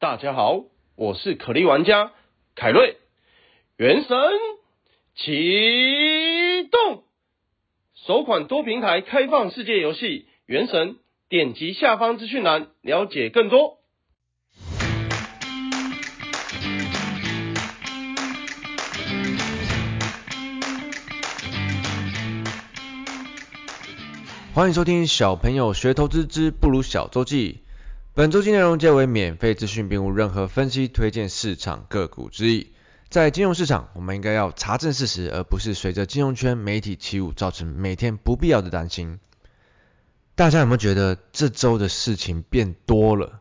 大家好，我是可莉玩家凯瑞。原神启动，首款多平台开放世界游戏《原神》，点击下方资讯栏了解更多。欢迎收听小朋友学投资之不如小周记。本周记内容皆为免费资讯，并无任何分析推荐市场个股之意。在金融市场，我们应该要查证事实，而不是随着金融圈媒体起舞，造成每天不必要的担心。大家有没有觉得这周的事情变多了？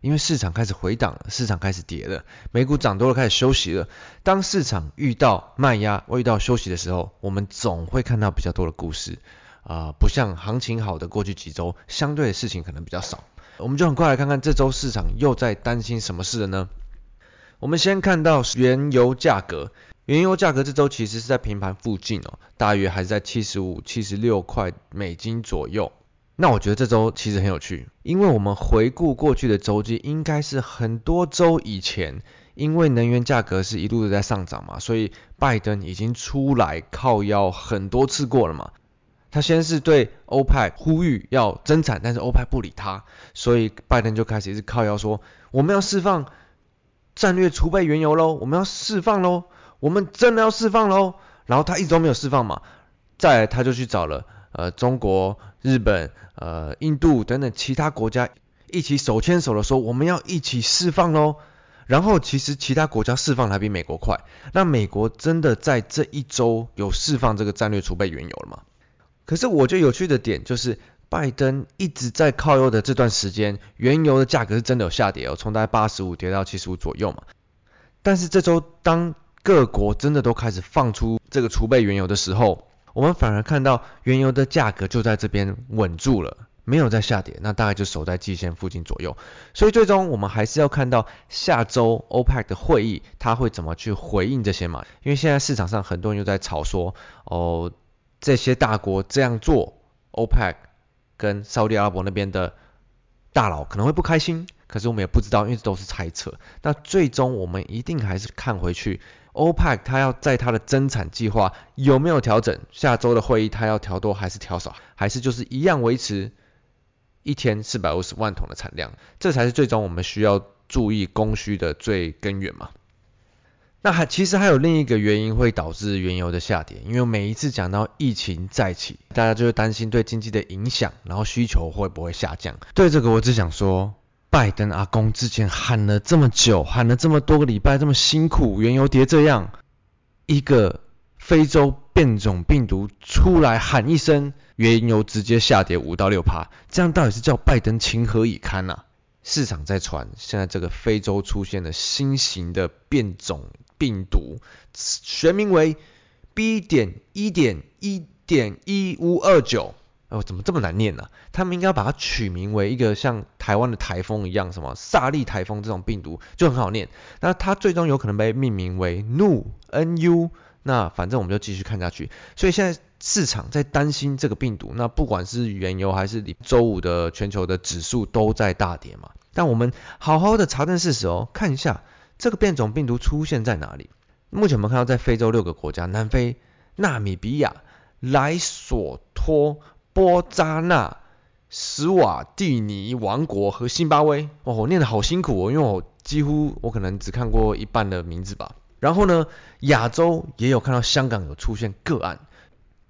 因为市场开始回档了，市场开始跌了，美股涨多了，开始休息了。当市场遇到卖压、遇到休息的时候，我们总会看到比较多的故事。啊、不像行情好的过去几周，相对的事情可能比较少。我们就很快来看看这周市场又在担心什么事了呢？我们先看到原油价格，原油价格这周其实是在平盘附近哦，大约还是在七十五、七十六块美金左右。那我觉得这周其实很有趣，因为我们回顾过去的周期，应该是很多周以前，因为能源价格是一路的在上涨嘛，所以拜登已经出来靠腰很多次过了嘛。他先是对欧派呼吁要增产，但是欧派不理他，所以拜登就开始一直靠腰说，我们要释放战略储备原油喽，我们要释放喽，我们真的要释放喽。然后他一直都没有释放嘛，再他就去找了呃中国、日本、呃印度等等其他国家一起手牵手的说，我们要一起释放喽。然后其实其他国家释放还比美国快，那美国真的在这一周有释放这个战略储备原油了吗？可是我觉得有趣的点就是，拜登一直在靠右的这段时间，原油的价格是真的有下跌哦，从大概八十五跌到七十五左右嘛。但是这周当各国真的都开始放出这个储备原油的时候，我们反而看到原油的价格就在这边稳住了，没有再下跌，那大概就守在季线附近左右。所以最终我们还是要看到下周 OPEC 的会议，它会怎么去回应这些嘛？因为现在市场上很多人又在吵说，哦。这些大国这样做，OPEC 跟沙特阿拉伯那边的大佬可能会不开心，可是我们也不知道，因为都是猜测。那最终我们一定还是看回去，OPEC 它要在它的增产计划有没有调整？下周的会议它要调多还是调少？还是就是一样维持一天四百五十万桶的产量？这才是最终我们需要注意供需的最根源嘛。那还其实还有另一个原因会导致原油的下跌，因为每一次讲到疫情再起，大家就会担心对经济的影响，然后需求会不会下降？对这个我只想说，拜登阿公之前喊了这么久，喊了这么多个礼拜，这么辛苦，原油跌这样，一个非洲变种病毒出来喊一声，原油直接下跌五到六趴，这样到底是叫拜登情何以堪呐、啊？市场在传，现在这个非洲出现了新型的变种病毒，学名为 B 点一点一点一五二九。哦，怎么这么难念呢、他们应该把它取名为一个像台湾的台风一样，什么萨利台风这种病毒就很好念。那它最终有可能被命名为 NU NU。那反正我们就继续看下去。所以现在。市场在担心这个病毒，那不管是原油还是周五的全球的指数都在大跌嘛。但我们好好的查证事实哦，看一下这个变种病毒出现在哪里。目前我们看到在非洲六个国家：南非、纳米比亚、莱索托、波扎纳、史瓦蒂尼王国和辛巴威。哦，我念得好辛苦哦，因为我几乎我可能只看过一半的名字吧。然后呢，亚洲也有看到香港有出现个案。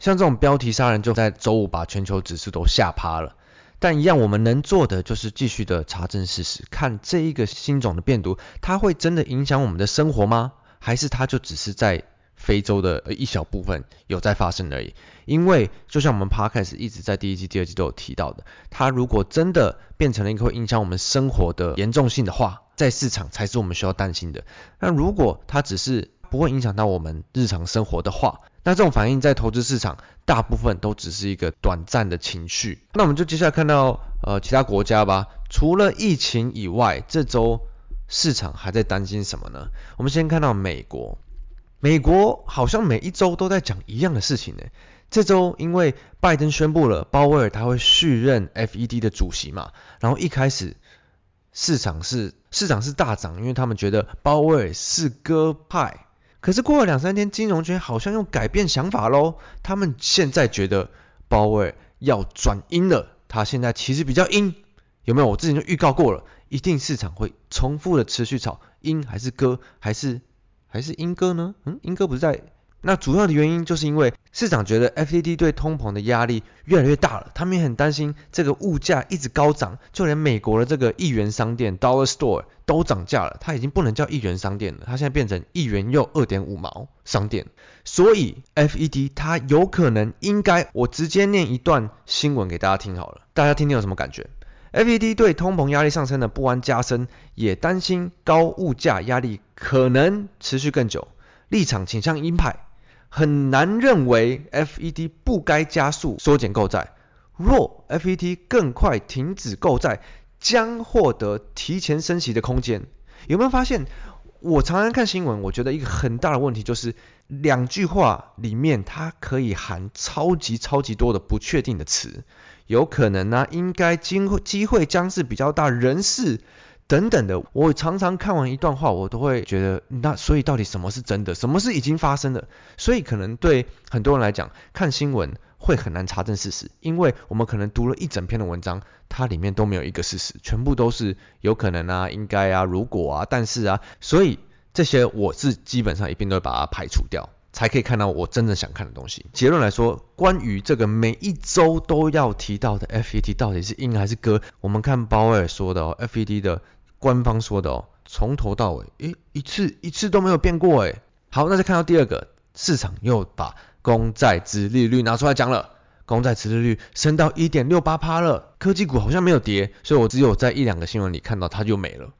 像这种标题杀人，就在周五把全球指数都吓趴了。但一样，我们能做的就是继续的查证事实，看这一个新种的病毒，它会真的影响我们的生活吗？还是它就只是在非洲的一小部分有在发生而已？因为就像我们 Podcast 一直在第一季、第二季都有提到的，它如果真的变成了一个会影响我们生活的严重性的话，在市场才是我们需要担心的。那如果它只是不会影响到我们日常生活的话，那这种反应在投资市场大部分都只是一个短暂的情绪。那我们就接下来看到呃其他国家吧。除了疫情以外，这周市场还在担心什么呢？我们先看到美国，美国好像每一周都在讲一样的事情呢。这周因为拜登宣布了鲍威尔他会续任 FED 的主席嘛，然后一开始市场是市场是大涨，因为他们觉得鲍威尔是鸽派。可是过了两三天，金融圈好像又改变想法喽，他们现在觉得鲍威尔要转阴了，他现在其实比较阴，有没有？我之前就预告过了，一定市场会重复的持续炒阴还是割，还是还是阴割呢？嗯，阴割不是在。那主要的原因就是因为市场觉得 FED 对通膨的压力越来越大了，他们也很担心这个物价一直高涨，就连美国的这个一元商店 Dollar Store 都涨价了，它已经不能叫一元商店了，它现在变成一元又二点五毛商店。所以 FED 它有可能应该，我直接念一段新闻给大家听好了，大家听听有什么感觉？FED 对通膨压力上升的不安加深，也担心高物价压力可能持续更久，立场倾向鹰派。很难认为 FED 不该加速缩减购债。若 FED 更快停止购债，将获得提前升息的空间。有没有发现？我常常看新闻，我觉得一个很大的问题就是两句话里面它可以含超级超级多的不确定的词。有可能呢、应该机会机会将是比较大，人事。等等的，我常常看完一段话，我都会觉得，那所以到底什么是真的，什么是已经发生的？所以可能对很多人来讲，看新闻会很难查证事实，因为我们可能读了一整篇的文章，它里面都没有一个事实，全部都是有可能啊、应该啊、如果啊、但是啊，所以这些我是基本上一定都会把它排除掉，才可以看到我真正想看的东西。结论来说，关于这个每一周都要提到的 FED 到底是鹰还是鸽，我们看鲍威尔说的哦，FED 的。官方说的哦，从头到尾，诶，一次一次都没有变过诶。好，那再看到第二个，市场又把公债殖利率拿出来讲了，公债殖利率升到一点六八趴了，科技股好像没有跌，所以我只有在一两个新闻里看到它就没了。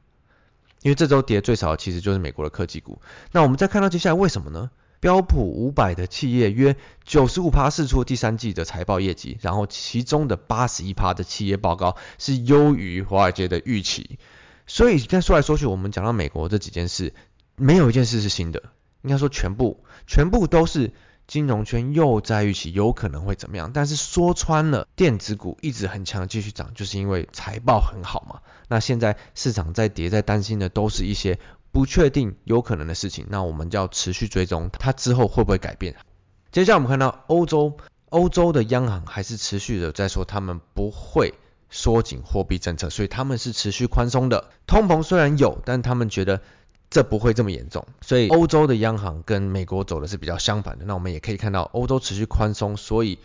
因为这周跌最少的其实就是美国的科技股。那我们再看到接下来为什么呢？标普五百的企业约九十五趴释出第三季的财报业绩，然后其中的八十一趴的企业报告是优于华尔街的预期。所以，现在说来说去，我们讲到美国这几件事，没有一件事是新的。应该说，全部全部都是金融圈又在预期有可能会怎么样。但是说穿了，电子股一直很强，继续涨，就是因为财报很好嘛。那现在市场在跌，在担心的都是一些不确定、有可能的事情。那我们就要持续追踪它之后会不会改变。接下来我们看到欧洲，欧洲的央行还是持续的在说他们不会。缩紧货币政策，所以他们是持续宽松的。通膨虽然有，但他们觉得这不会这么严重。所以欧洲的央行跟美国走的是比较相反的。那我们也可以看到，欧洲持续宽松，所以。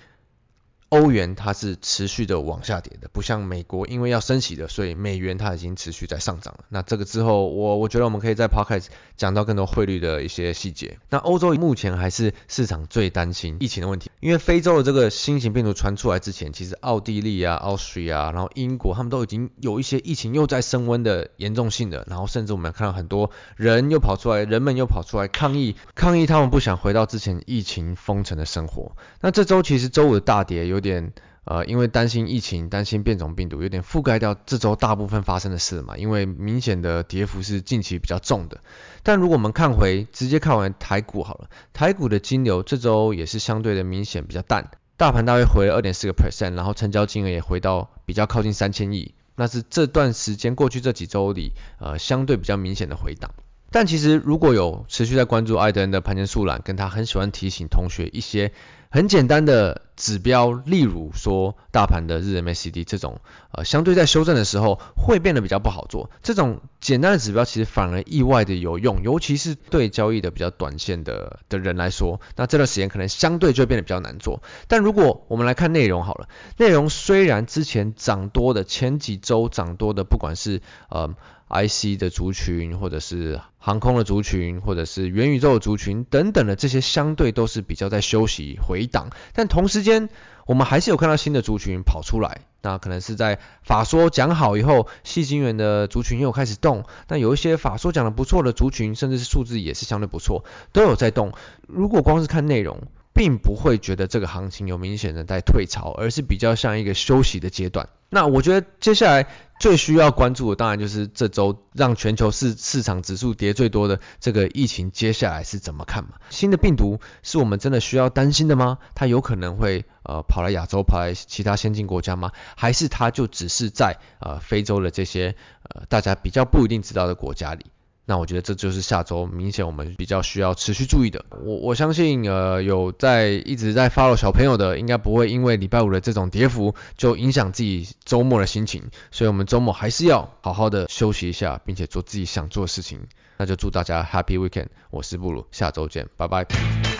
欧元它是持续的往下跌的，不像美国，因为要升息的，所以美元它已经持续在上涨了。那这个之后，我我觉得我们可以在 Podcast 讲到更多汇率的一些细节。那欧洲目前还是市场最担心疫情的问题，因为非洲的这个新型病毒传出来之前，其实奥地利啊、Austria 啊，然后英国他们都已经有一些疫情又在升温的严重性的，然后甚至我们看到很多人又跑出来，人们又跑出来抗议，抗议他们不想回到之前疫情封城的生活。那这周其实周五的大跌有。有点呃，因为担心疫情，担心变种病毒，有点覆盖掉这周大部分发生的事嘛。因为明显的跌幅是近期比较重的。但如果我们看回，直接看完台股好了，台股的金流这周也是相对的明显比较淡，大盘大约回了二点四个 percent，然后成交金额也回到比较靠近三千亿，那是这段时间过去这几周里呃相对比较明显的回档。但其实如果有持续在关注艾德恩的盘前速览，跟他很喜欢提醒同学一些。很简单的指标，例如说大盘的日 MACD 这种，呃，相对在修正的时候会变得比较不好做。这种简单的指标其实反而意外的有用，尤其是对交易的比较短线的的人来说，那这段时间可能相对就会变得比较难做。但如果我们来看内容好了，内容虽然之前涨多的前几周涨多的，不管是呃。IC 的族群，或者是航空的族群，或者是元宇宙的族群等等的这些，相对都是比较在休息回档。但同时间，我们还是有看到新的族群跑出来。那可能是在法说讲好以后，戏精元的族群又开始动。但有一些法说讲的不错的族群，甚至是数字也是相对不错，都有在动。如果光是看内容，并不会觉得这个行情有明显的在退潮，而是比较像一个休息的阶段。那我觉得接下来最需要关注的，当然就是这周让全球市市场指数跌最多的这个疫情，接下来是怎么看嘛？新的病毒是我们真的需要担心的吗？它有可能会呃跑来亚洲，跑来其他先进国家吗？还是它就只是在呃非洲的这些呃大家比较不一定知道的国家里？那我觉得这就是下周明显我们比较需要持续注意的。我我相信呃有在一直在 follow 小朋友的，应该不会因为礼拜五的这种跌幅就影响自己周末的心情。所以我们周末还是要好好的休息一下，并且做自己想做的事情。那就祝大家 Happy Weekend，我是布鲁，下周见，拜拜。